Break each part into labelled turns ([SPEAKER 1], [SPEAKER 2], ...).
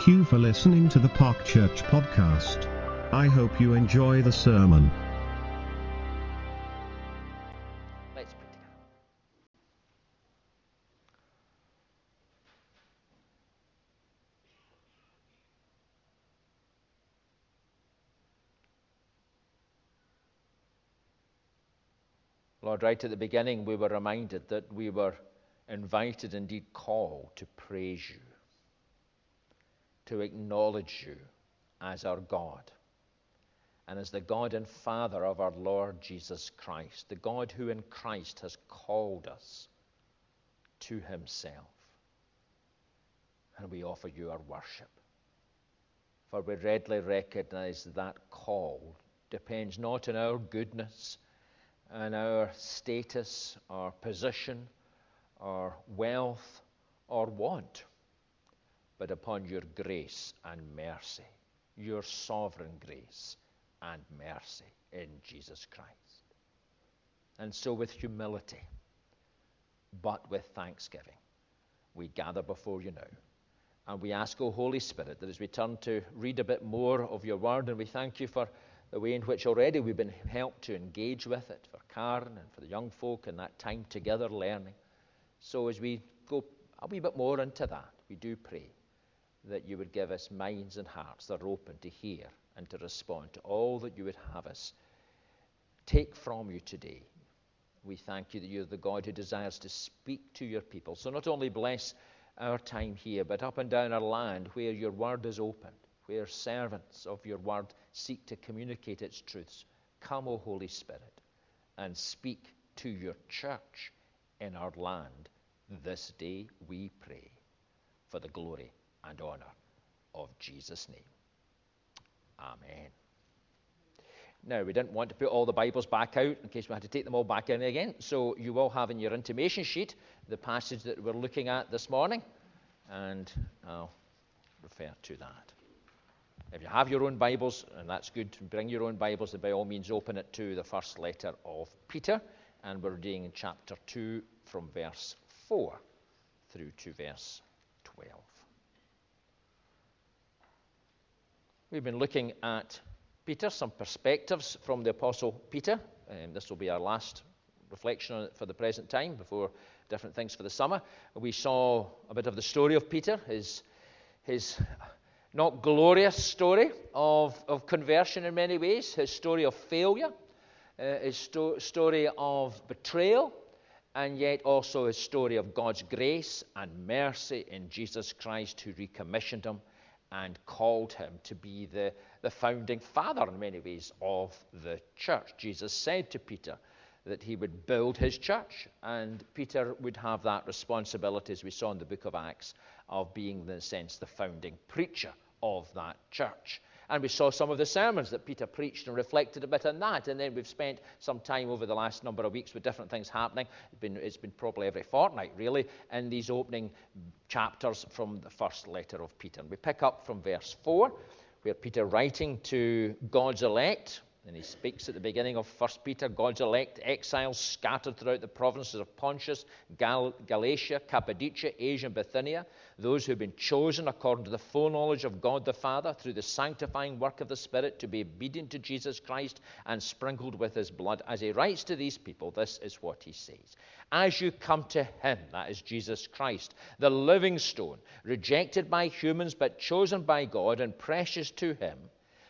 [SPEAKER 1] Thank you for listening to the Park Church podcast. I hope you enjoy the sermon.
[SPEAKER 2] Let's pray together. Lord, right at the beginning, we were reminded that we were invited, indeed called, to praise you, to acknowledge you as our God and as the God and Father of our Lord Jesus Christ, the God who in Christ has called us to himself. And we offer you our worship. For we readily recognize that, call depends not on our goodness and our status, our position, our wealth, or want, but upon your grace and mercy, your sovereign grace and mercy in Jesus Christ. And so, with humility, but with thanksgiving, we gather before you now. And we ask, O Holy Spirit, that as we turn to read a bit more of your word, and we thank you for the way in which already we've been helped to engage with it, for Karen and for the young folk and that time together learning. So as we go a wee bit more into that, we do pray that you would give us minds and hearts that are open to hear and to respond to all that you would have us take from you today. We thank you that you're the God who desires to speak to your people. So not only bless our time here, but up and down our land where your word is opened, where servants of your word seek to communicate its truths. Come, O Holy Spirit, and speak to your church in our land this day, we pray, for the glory and honor of Jesus' name. Amen. Now, we didn't want to put all the Bibles back out in case we had to take them all back in again. So, you will have in your intimation sheet the passage that we're looking at this morning, and I'll refer to that. If you have your own Bibles, and that's good, bring your own Bibles, and by all means open it to the first letter of Peter, and we're reading in chapter 2 from verse 4 through to verse 12. We've been looking at Peter, some perspectives from the Apostle Peter. and this will be our last reflection on it for the present time before different things for the summer. We saw a bit of the story of Peter, his, his not glorious story of, of conversion in many ways, his story of failure, uh, his sto- story of betrayal, and yet also his story of God's grace and mercy in Jesus Christ, who recommissioned him and called him to be the, the founding father, in many ways, of the church. Jesus said to Peter that he would build his church, and Peter would have that responsibility, as we saw in the book of Acts, of being, in a sense, the founding preacher of that church. And we saw some of the sermons that Peter preached and reflected a bit on that. And then we've spent some time over the last number of weeks with different things happening. It's been, it's been probably every fortnight, really, in these opening chapters from the first letter of Peter. And we pick up from verse 4, where Peter, writing to God's elect, and he speaks at the beginning of 1 Peter God's elect exiles scattered throughout the provinces of Pontus, Gal- Galatia, Cappadocia, Asia, and Bithynia, those who have been chosen according to the foreknowledge of God the Father through the sanctifying work of the Spirit to be obedient to Jesus Christ and sprinkled with his blood. As he writes to these people, this is what he says As you come to him, that is Jesus Christ, the living stone, rejected by humans but chosen by God and precious to him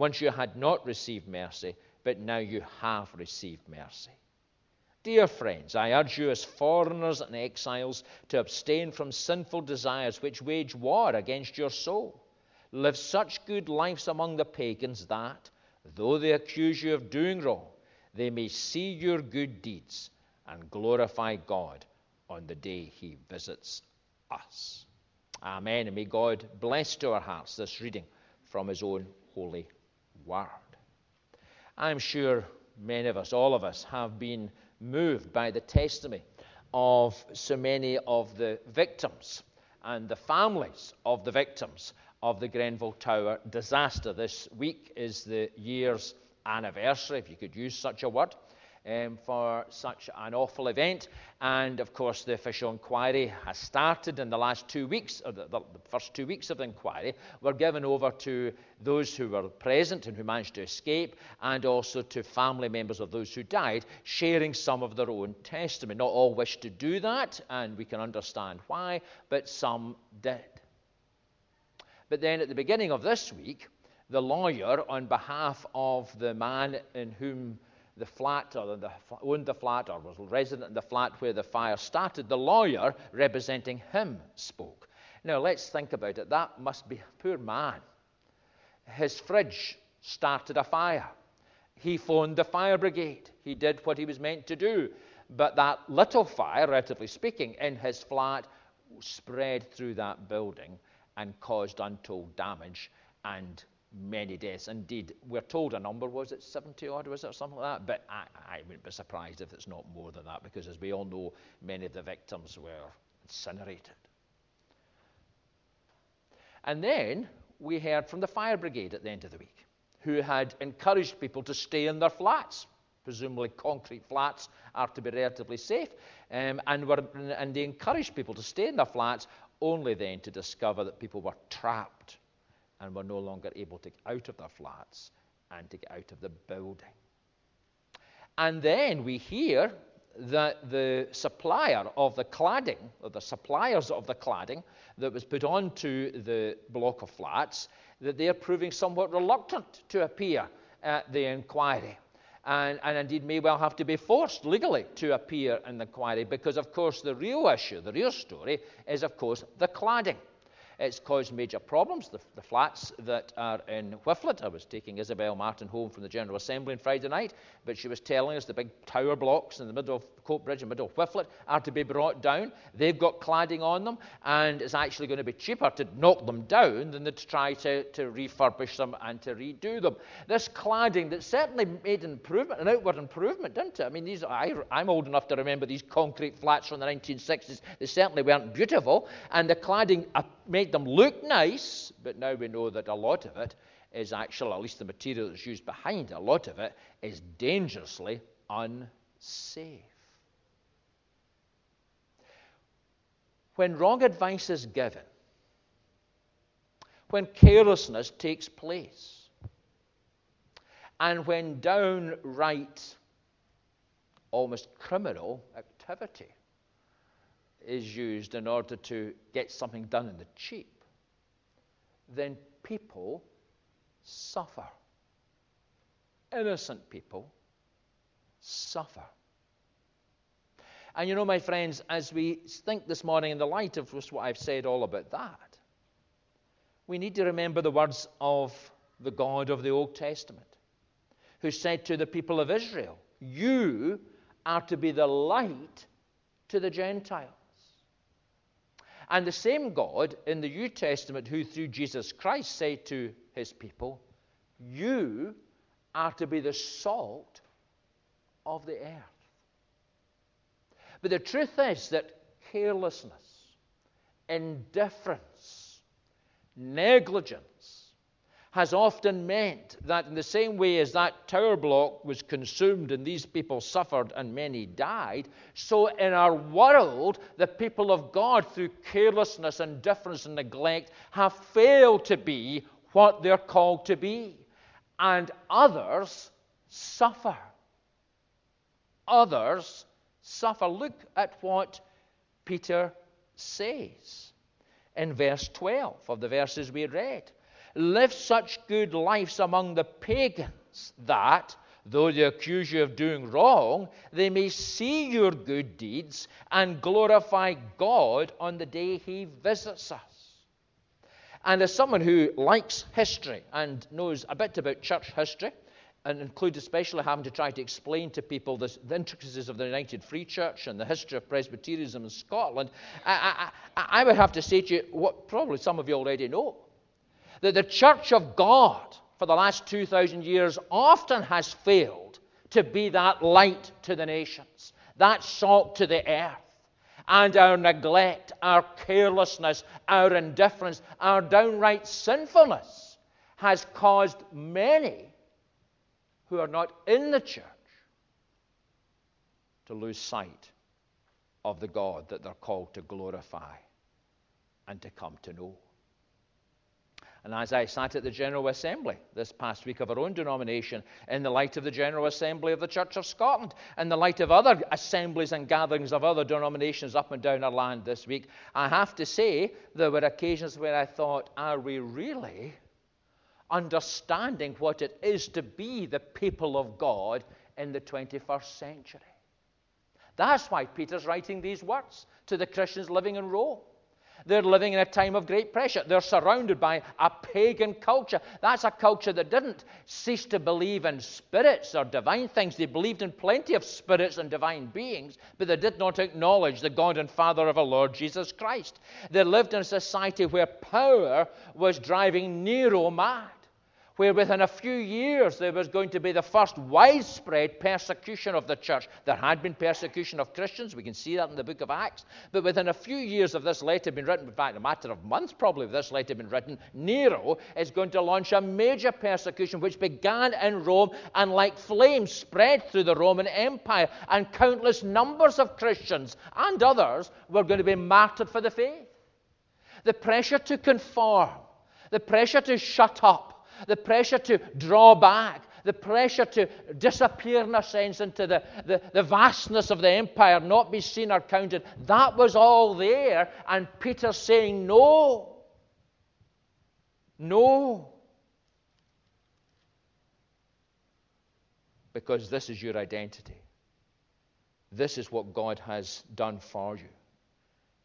[SPEAKER 2] Once you had not received mercy, but now you have received mercy. Dear friends, I urge you as foreigners and exiles to abstain from sinful desires which wage war against your soul. Live such good lives among the pagans that, though they accuse you of doing wrong, they may see your good deeds and glorify God on the day he visits us. Amen. And may God bless to our hearts this reading from his own holy word. I'm sure many of us, all of us, have been moved by the testimony of so many of the victims and the families of the victims of the Grenfell Tower disaster. This week is the year's anniversary, if you could use such a word um, for such an awful event. And of course, the official inquiry has started in the last two weeks, or the, the, first two weeks of the inquiry were given over to those who were present and who managed to escape, and also to family members of those who died, sharing some of their own testimony. Not all wished to do that, and we can understand why, but some did. But then at the beginning of this week, the lawyer, on behalf of the man in whom the flat or the, owned the flat or was resident in the flat where the fire started, the lawyer representing him spoke. Now let's think about it. That must be a poor man. His fridge started a fire. He phoned the fire brigade. He did what he was meant to do. But that little fire, relatively speaking, in his flat spread through that building and caused untold damage and many deaths. Indeed, we're told a number, was it 70 odd, was it, or something like that? But I, I wouldn't be surprised if it's not more than that, because as we all know, many of the victims were incinerated. And then we heard from the fire brigade at the end of the week, who had encouraged people to stay in their flats. Presumably, concrete flats are to be relatively safe. Um, and, were, and they encouraged people to stay in their flats, only then to discover that people were trapped and were no longer able to get out of their flats and to get out of the building. And then we hear that the supplier of the cladding, or the suppliers of the cladding that was put onto the block of flats, that they are proving somewhat reluctant to appear at the inquiry. And, and, indeed may well have to be forced legally to appear in the inquiry because, of course, the real issue, the real story, is, of course, the cladding. It's caused major problems. The, the flats that are in Whifflet, I was taking Isabel Martin home from the General Assembly on Friday night, but she was telling us the big tower blocks in the middle of Coatbridge, in the middle of Whifflet, are to be brought down. They've got cladding on them, and it's actually going to be cheaper to knock them down than to try to, to refurbish them and to redo them. This cladding that certainly made an improvement, an outward improvement, didn't it? I mean, these I, I'm old enough to remember these concrete flats from the 1960s. They certainly weren't beautiful, and the cladding made them look nice, but now we know that a lot of it is actually, at least the material that's used behind, a lot of it is dangerously unsafe. When wrong advice is given, when carelessness takes place, and when downright, almost criminal activity is used in order to get something done in the cheap, then people suffer. Innocent people suffer. And you know, my friends, as we think this morning in the light of just what I've said all about that, we need to remember the words of the God of the Old Testament, who said to the people of Israel, You are to be the light to the Gentiles. And the same God in the New Testament, who through Jesus Christ said to his people, You are to be the salt of the earth. But the truth is that carelessness, indifference, negligence, has often meant that, in the same way as that tower block was consumed and these people suffered and many died, so in our world, the people of God, through carelessness, indifference, and neglect, have failed to be what they're called to be. And others suffer. Others suffer. Look at what Peter says in verse 12 of the verses we read. Live such good lives among the pagans that, though they accuse you of doing wrong, they may see your good deeds and glorify God on the day He visits us. And as someone who likes history and knows a bit about church history, and includes especially having to try to explain to people this, the intricacies of the United Free Church and the history of Presbyterianism in Scotland, I, I, I would have to say to you what probably some of you already know that the Church of God for the last 2,000 years often has failed to be that light to the nations, that salt to the earth. And our neglect, our carelessness, our indifference, our downright sinfulness has caused many who are not in the church to lose sight of the God that they're called to glorify and to come to know. And as I sat at the General Assembly this past week of our own denomination, in the light of the General Assembly of the Church of Scotland, in the light of other assemblies and gatherings of other denominations up and down our land this week, I have to say there were occasions where I thought, are we really understanding what it is to be the people of God in the 21st century? That's why Peter's writing these words to the Christians living in Rome. They're living in a time of great pressure. They're surrounded by a pagan culture. That's a culture that didn't cease to believe in spirits or divine things. They believed in plenty of spirits and divine beings, but they did not acknowledge the God and Father of our Lord Jesus Christ. They lived in a society where power was driving Nero mad where within a few years there was going to be the first widespread persecution of the church. There had been persecution of Christians, we can see that in the book of Acts, but within a few years of this letter being written, in fact, a matter of months probably of this letter being written, Nero is going to launch a major persecution which began in Rome and like flames spread through the Roman Empire, and countless numbers of Christians and others were going to be martyred for the faith. The pressure to conform, the pressure to shut up, the pressure to draw back, the pressure to disappear in a sense into the, the, the, vastness of the empire, not be seen or counted, that was all there. And Peter saying, No. No. Because this is your identity. This is what God has done for you.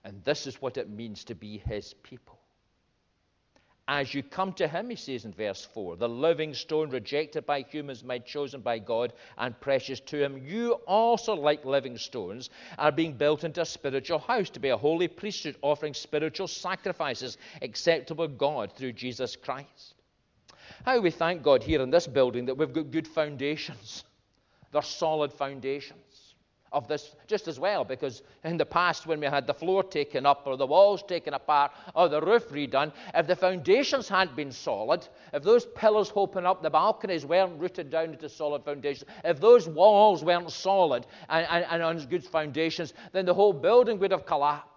[SPEAKER 2] And this is what it means to be His people. As you come to him, he says in verse 4, the living stone rejected by humans, made chosen by God and precious to him, you also, like living stones, are being built into a spiritual house to be a holy priesthood, offering spiritual sacrifices acceptable to God through Jesus Christ. How we thank God here in this building that we've got good foundations. They're solid foundations of this just as well, because in the past, when we had the floor taken up or the walls taken apart or the roof redone, if the foundations hadn't been solid, if those pillars holding up the balconies weren't rooted down into solid foundations, if those walls weren't solid and, and, and on good foundations, then the whole building would have collapsed.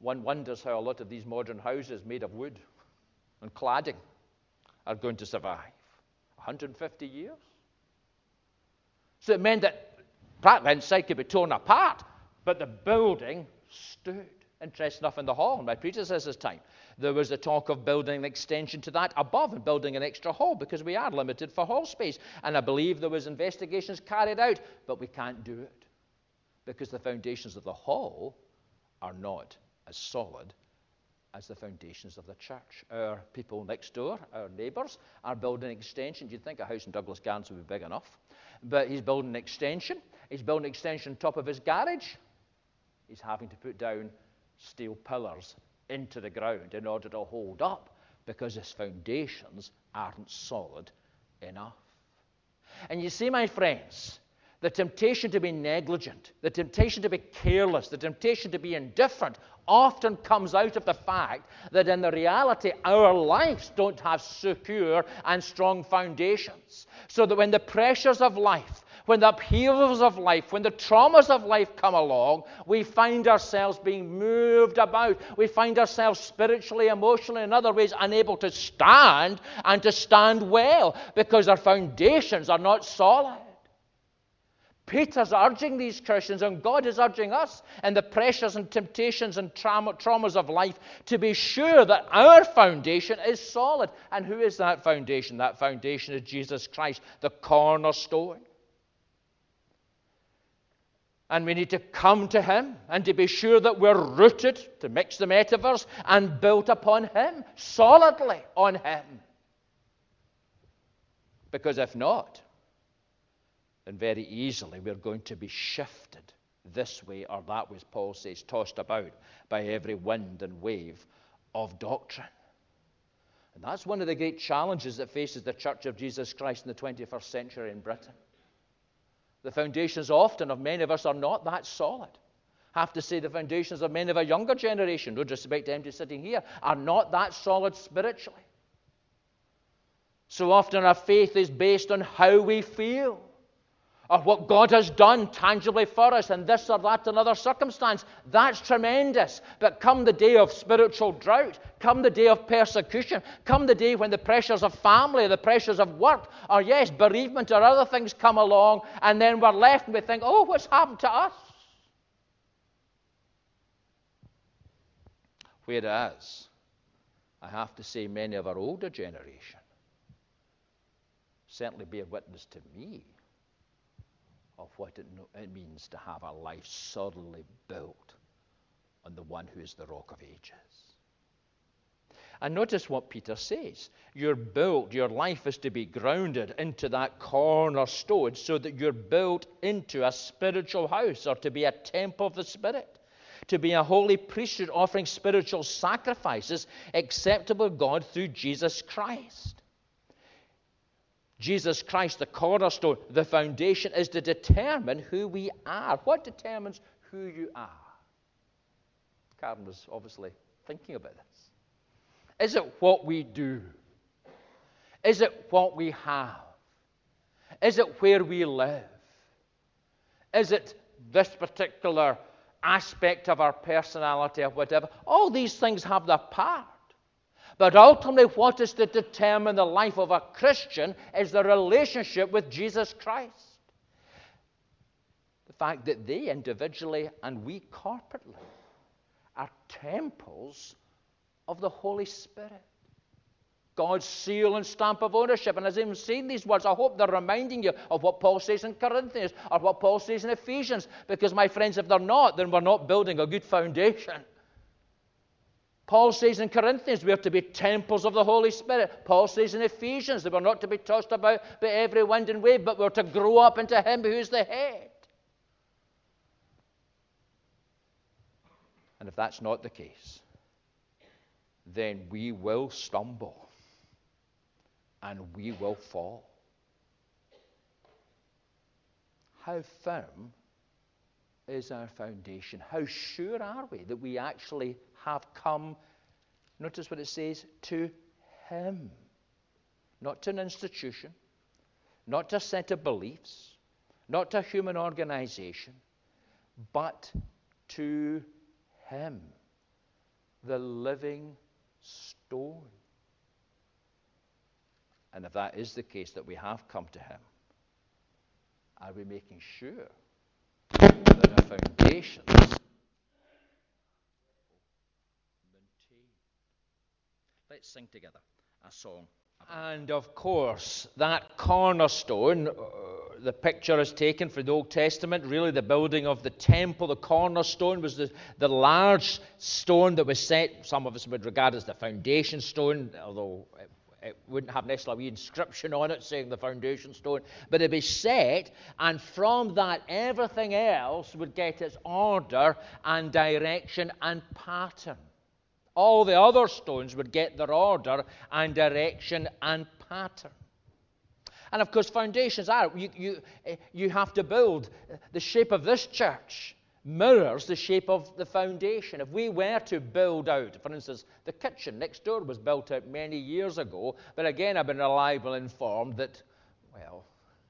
[SPEAKER 2] One wonders how a lot of these modern houses made of wood and cladding are going to survive. 150 years? So it meant that Part inside could be torn apart, but the building stood. Interesting enough, in the hall in my predecessor's time, there was a talk of building an extension to that above and building an extra hall because we are limited for hall space. And I believe there was investigations carried out, but we can't do it because the foundations of the hall are not as solid as the foundations of the church. Our people next door, our neighbours, are building an extension. Do You'd think a house in Douglas Gardens would be big enough, but he's building an extension. He's building an extension on top of his garage. He's having to put down steel pillars into the ground in order to hold up because his foundations aren't solid enough. And you see, my friends, the temptation to be negligent, the temptation to be careless, the temptation to be indifferent often comes out of the fact that in the reality our lives don't have secure and strong foundations. So that when the pressures of life, when the upheavals of life, when the traumas of life come along, we find ourselves being moved about. We find ourselves spiritually, emotionally, in other ways, unable to stand and to stand well because our foundations are not solid. Peter's urging these Christians, and God is urging us in the pressures and temptations and trauma, traumas of life to be sure that our foundation is solid. And who is that foundation? That foundation is Jesus Christ, the cornerstone. And we need to come to Him and to be sure that we're rooted, to mix the metaphors, and built upon Him, solidly on Him. Because if not, then very easily we're going to be shifted this way or that way, as Paul says, tossed about by every wind and wave of doctrine. And that's one of the great challenges that faces the Church of Jesus Christ in the 21st century in Britain. The foundations often of many of us are not that solid. I have to say the foundations of many of our younger generation, no disrespect to MD sitting here, are not that solid spiritually. So often our faith is based on how we feel or what God has done tangibly for us, in this or that another circumstance. That's tremendous. But come the day of spiritual drought, come the day of persecution, come the day when the pressures of family, the pressures of work, or yes, bereavement or other things come along, and then we're left and we think, oh, what's happened to us? Whereas, I have to say, many of our older generation certainly bear witness to me of what it, it means to have a life solidly built on the one who is the rock of ages. And notice what Peter says. You're built, your life is to be grounded into that cornerstone so that you're built into a spiritual house or to be a temple of the Spirit, to be a holy priesthood offering spiritual sacrifices acceptable to God through Jesus Christ. Jesus Christ, the cornerstone, the foundation, is to determine who we are. What determines who you are? Karen was obviously thinking about this. Is it what we do? Is it what we have? Is it where we live? Is it this particular aspect of our personality or whatever? All these things have their part. But ultimately, what is to determine the life of a Christian is the relationship with Jesus Christ. The fact that they individually and we corporately are temples of the Holy Spirit. God's seal and stamp of ownership. And as I'm saying these words, I hope they're reminding you of what Paul says in Corinthians or what Paul says in Ephesians. Because, my friends, if they're not, then we're not building a good foundation. Paul says in Corinthians we are to be temples of the Holy Spirit. Paul says in Ephesians that we're not to be tossed about by every wind and wave, but we're to grow up into Him who is the head. And if that's not the case, then we will stumble and we will fall. How firm is our foundation? How sure are we that we actually have come, notice what it says, to Him. Not to an institution, not to a set of beliefs, not to a human organization, but to Him, the living stone. And if that is the case, that we have come to Him, are we making sure that our foundations Let's sing together a song. And of course, that cornerstone, uh, the picture is taken from the Old Testament. Really, the building of the temple, the cornerstone was the, the large stone that was set, some of us would regard as the foundation stone, although it, it wouldn't have necessarily inscription on it saying the foundation stone, but it'd be set, and from that, everything else would get its order and direction and pattern. All the other stones would get their order and direction and pattern. And of course, foundations are, you, you, eh, you have to build. The shape of this church mirrors the shape of the foundation. If we were to build out, for instance, the kitchen next door was built out many years ago, but again, I've been reliably informed that, well,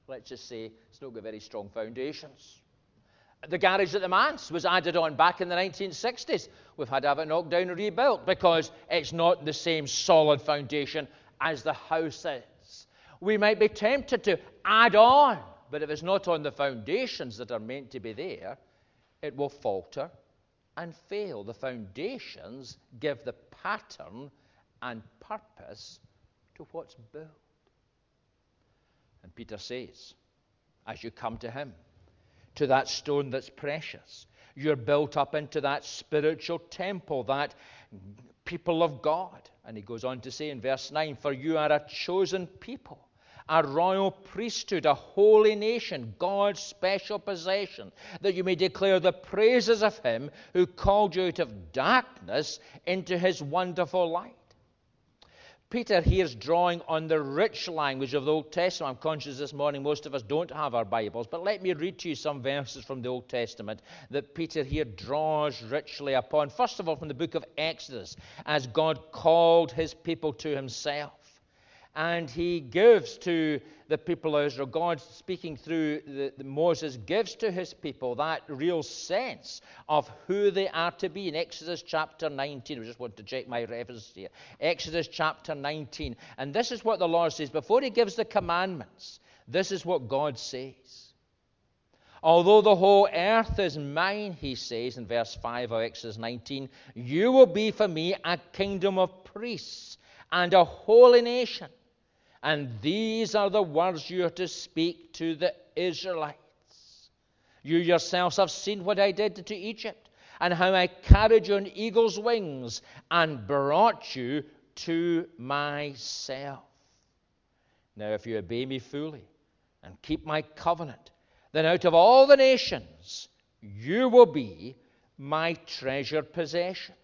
[SPEAKER 2] let's just say it's not got very strong foundations. The garage at the Manse was added on back in the 1960s. We've had to have it knocked down and rebuilt because it's not the same solid foundation as the house is. We might be tempted to add on but if it's not on the foundations that are meant to be there, it will falter and fail. The foundations give the pattern and purpose to what's built. And Peter says, as you come to him, to that stone that's precious, you're built up into that spiritual temple, that people of God. And he goes on to say in verse 9, For you are a chosen people, a royal priesthood, a holy nation, God's special possession, that you may declare the praises of him who called you out of darkness into his wonderful light. Peter here is drawing on the rich language of the Old Testament. I'm conscious this morning most of us don't have our Bibles, but let me read to you some verses from the Old Testament that Peter here draws richly upon. First of all, from the book of Exodus, as God called his people to himself and he gives to the people of Israel, God speaking through the, the Moses, gives to his people that real sense of who they are to be in Exodus chapter 19. I just want to check my reference here. Exodus chapter 19. And this is what the Lord says. Before he gives the commandments, this is what God says. Although the whole earth is mine, he says in verse 5 of Exodus 19, you will be for me a kingdom of priests and a holy nation. And these are the words you are to speak to the Israelites. You yourselves have seen what I did to Egypt, and how I carried you on eagle's wings and brought you to myself. Now, if you obey me fully and keep my covenant, then out of all the nations you will be my treasured possession.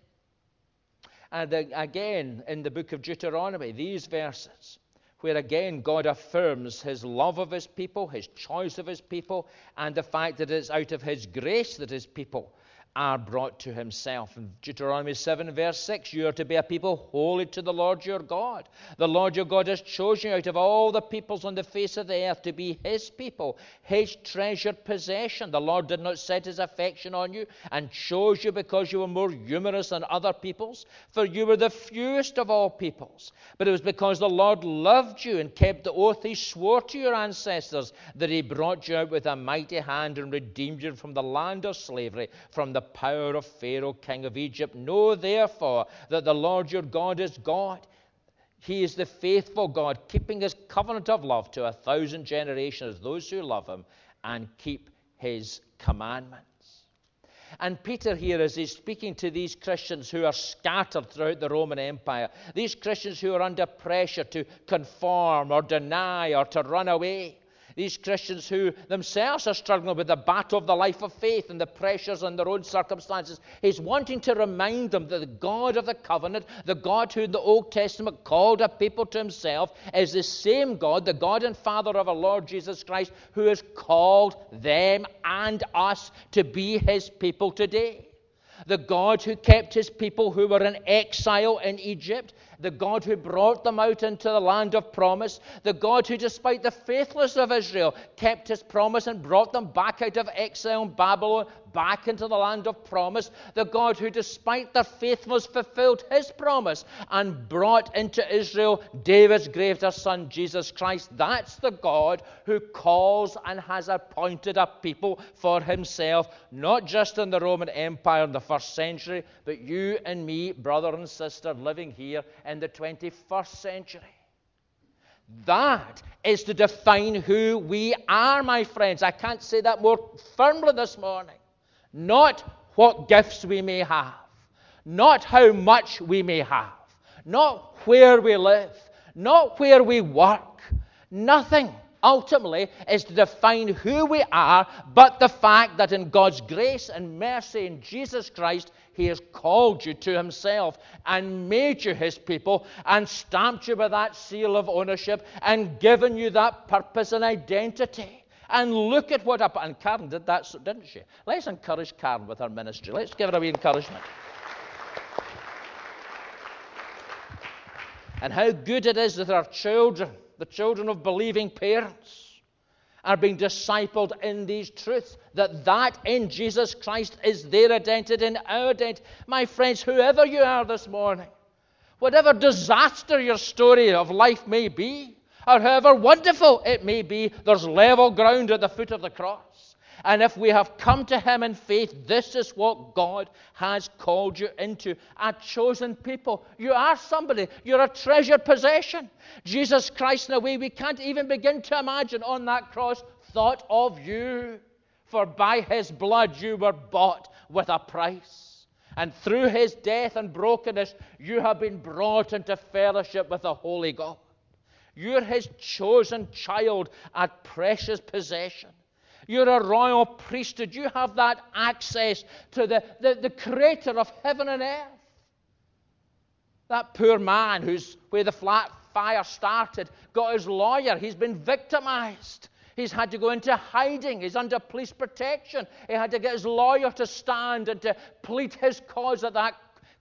[SPEAKER 2] And again, in the book of Deuteronomy, these verses where again God affirms his love of his people, his choice of his people, and the fact that it's out of his grace that his people are brought to himself. In Deuteronomy 7, verse 6, you are to be a people holy to the Lord your God. The Lord your God has chosen you out of all the peoples on the face of the earth to be his people, his treasured possession. The Lord did not set his affection on you and chose you because you were more numerous than other peoples, for you were the fewest of all peoples. But it was because the Lord loved you and kept the oath he swore to your ancestors that he brought you out with a mighty hand and redeemed you from the land of slavery, from the power of Pharaoh, king of Egypt. Know therefore that the Lord your God is God. He is the faithful God, keeping his covenant of love to a thousand generations, those who love him and keep his commandments. And Peter here, as he's speaking to these Christians who are scattered throughout the Roman Empire, these Christians who are under pressure to conform or deny or to run away, these Christians who themselves are struggling with the battle of the life of faith and the pressures in their own circumstances. He's wanting to remind them that the God of the covenant, the God who in the Old Testament called a people to himself, is the same God, the God and Father of our Lord Jesus Christ, who has called them and us to be his people today. The God who kept his people who were in exile in Egypt the God who brought them out into the land of promise, the God who, despite the faithlessness of Israel, kept his promise and brought them back out of exile in Babylon, back into the land of promise, the God who, despite their faithfulness, fulfilled his promise and brought into Israel David's greater son, Jesus Christ. That's the God who calls and has appointed a people for himself, not just in the Roman Empire in the first century, but you and me, brother and sister, living here in the 21st century. That is to define who we are, my friends. I can't say that more firmly this morning. Not what gifts we may have, not how much we may have, not where we live, not where we work. Nothing ultimately is to define who we are, but the fact that in God's grace and mercy in Jesus Christ, He has called you to Himself and made you His people and stamped you with that seal of ownership and given you that purpose and identity. And look at what happened. And Karen did that, didn't she? Let's encourage Karen with her ministry. Let's give her a wee encouragement. and how good it is that our children the children of believing parents, are being discipled in these truths that that in Jesus Christ is their identity and our identity. My friends, whoever you are this morning, whatever disaster your story of life may be, or however wonderful it may be, there's level ground at the foot of the cross. And if we have come to Him in faith, this is what God has called you into a chosen people. You are somebody, you're a treasured possession. Jesus Christ, in a way we can't even begin to imagine on that cross, thought of you. For by His blood you were bought with a price. And through His death and brokenness, you have been brought into fellowship with the Holy God. You're His chosen child, a precious possession. You're a royal priesthood. You have that access to the, the, the creator of heaven and earth. That poor man who's where the flat fire started got his lawyer. He's been victimized. He's had to go into hiding. He's under police protection. He had to get his lawyer to stand and to plead his cause at that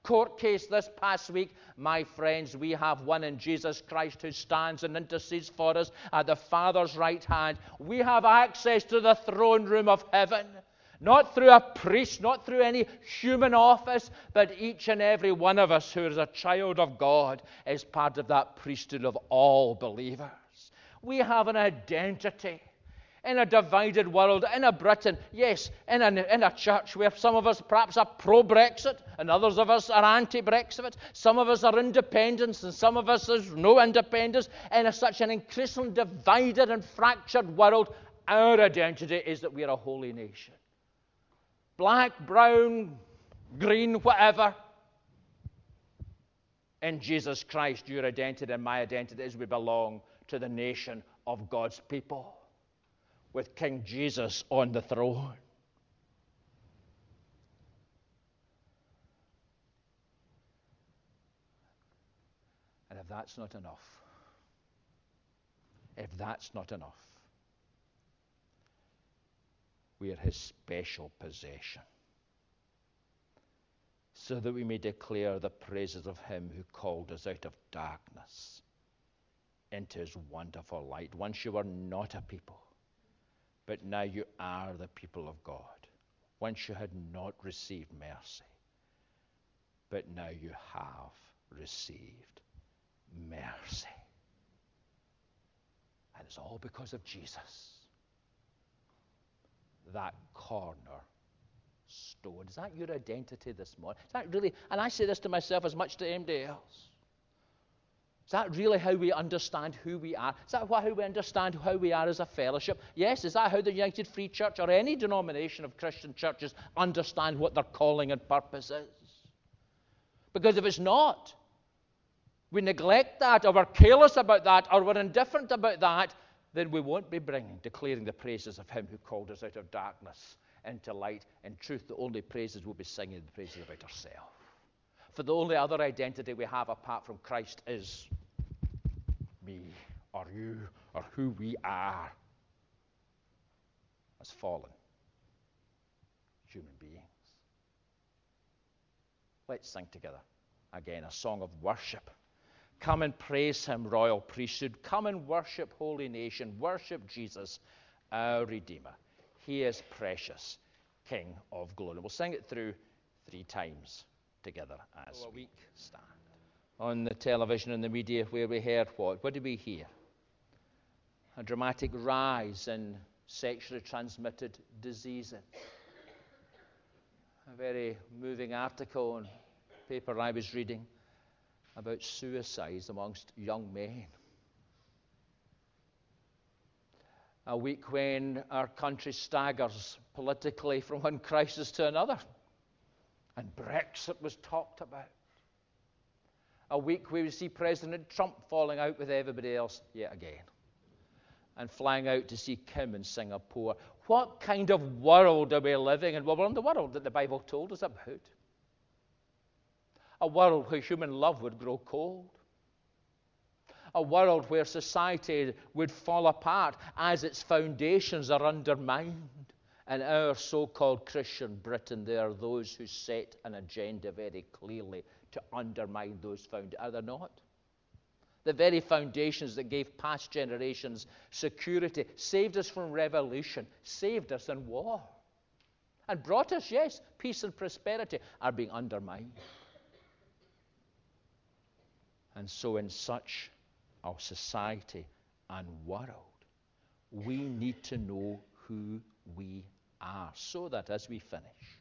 [SPEAKER 2] court case this past week. My friends, we have one in Jesus Christ who stands and intercedes for us at the Father's right hand. We have access to the throne room of heaven. Not through a priest, not through any human office, but each and every one of us who is a child of God is part of that priesthood of all believers. We have an identity in a divided world, in a Britain, yes, in a, in a church where some of us perhaps are pro Brexit and others of us are anti Brexit, some of us are independents and some of us is no independence, in a, such an increasingly divided and fractured world, our identity is that we are a holy nation. Black, brown, green, whatever. In Jesus Christ, your identity and my identity is we belong to the nation of God's people with King Jesus on the throne. And if that's not enough, if that's not enough, we are his special possession, so that we may declare the praises of him who called us out of darkness into his wonderful light. Once you were not a people, but now you are the people of God. Once you had not received mercy, but now you have received mercy. And it's all because of Jesus. That corner stone. Is that your identity this morning? Is that really, and I say this to myself as much to anybody else. Is that really how we understand who we are? Is that how we understand how we are as a fellowship? Yes, is that how the United Free Church or any denomination of Christian churches understand what their calling and purpose is? Because if it's not, we neglect that, or we're careless about that, or we're indifferent about that, then we won't be bringing, declaring the praises of Him who called us out of darkness into light. In truth, the only praises we'll be singing are the praises about ourselves. For the only other identity we have apart from Christ is me or you or who we are as fallen human beings. Let's sing together again a song of worship. Come and praise Him, royal priesthood. Come and worship, holy nation. Worship Jesus, our Redeemer. He is precious, King of glory. We'll sing it through three times together as we stand. On the television and the media, where we heard what? What did we hear? A dramatic rise in sexually transmitted diseases. A very moving article in paper I was reading about suicides amongst young men. A week when our country staggers politically from one crisis to another. And Brexit was talked about. A week we see President Trump falling out with everybody else yet again. And flying out to see Kim in Singapore. What kind of world are we living in? Well, we're in the world that the Bible told us about. A world where human love would grow cold. A world where society would fall apart as its foundations are undermined. In our so called Christian Britain, there are those who set an agenda very clearly to undermine those found. Are there not? The very foundations that gave past generations security, saved us from revolution, saved us in war, and brought us, yes, peace and prosperity, are being undermined. And so, in such a society and world. We need to know who we are so that as we finish,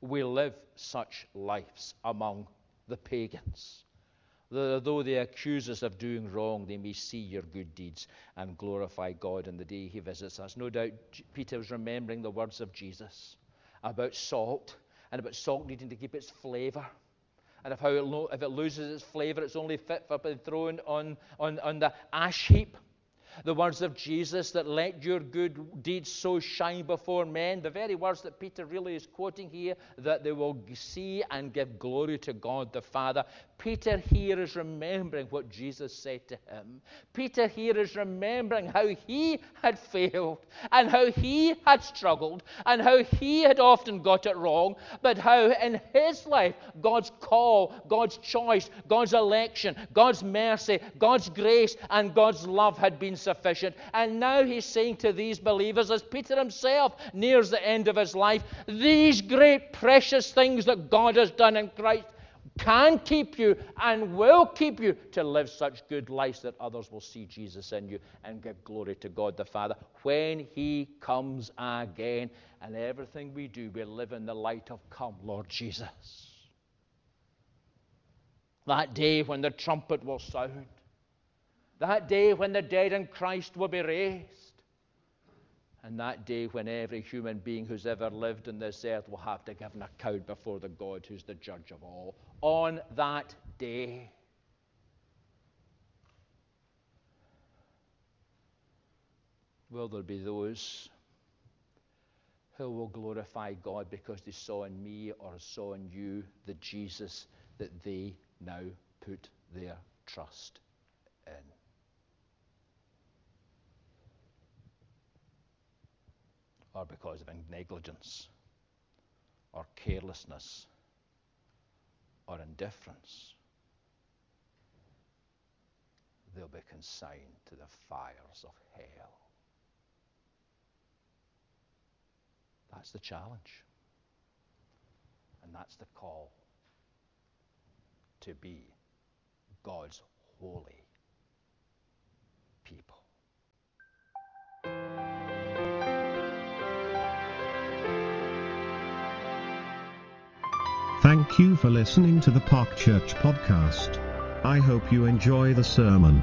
[SPEAKER 2] we live such lives among the pagans. That though they accuse us of doing wrong, they may see your good deeds and glorify God in the day he visits us. No doubt Peter was remembering the words of Jesus about salt and about salt needing to keep its flavor and of how it lo- if it loses its flavor, it's only fit for being thrown on, on, on the ash heap the words of Jesus that let your good deeds so shine before men, the very words that Peter really is quoting here, that they will see and give glory to God the Father. Peter here is remembering what Jesus said to him. Peter here is remembering how he had failed and how he had struggled and how he had often got it wrong, but how in his life God's call, God's choice, God's election, God's mercy, God's grace, and God's love had been sufficient. And now he's saying to these believers, as Peter himself nears the end of his life, these great precious things that God has done in Christ can keep you and will keep you to live such good lives that others will see Jesus in you and give glory to God the Father when He comes again. And everything we do, we live in the light of Come, Lord Jesus. That day when the trumpet will sound, that day when the dead in Christ will be raised, and that day when every human being who's ever lived on this earth will have to give an account before the God who's the judge of all. On that day, will there be those who will glorify God because they saw in me or saw in you the Jesus that they now put their trust in? Or because of negligence or carelessness or indifference, they'll be consigned to the fires of hell. That's the challenge. And that's the call to be God's holy
[SPEAKER 1] Thank you for listening to the Park Church podcast. I hope you enjoy the sermon.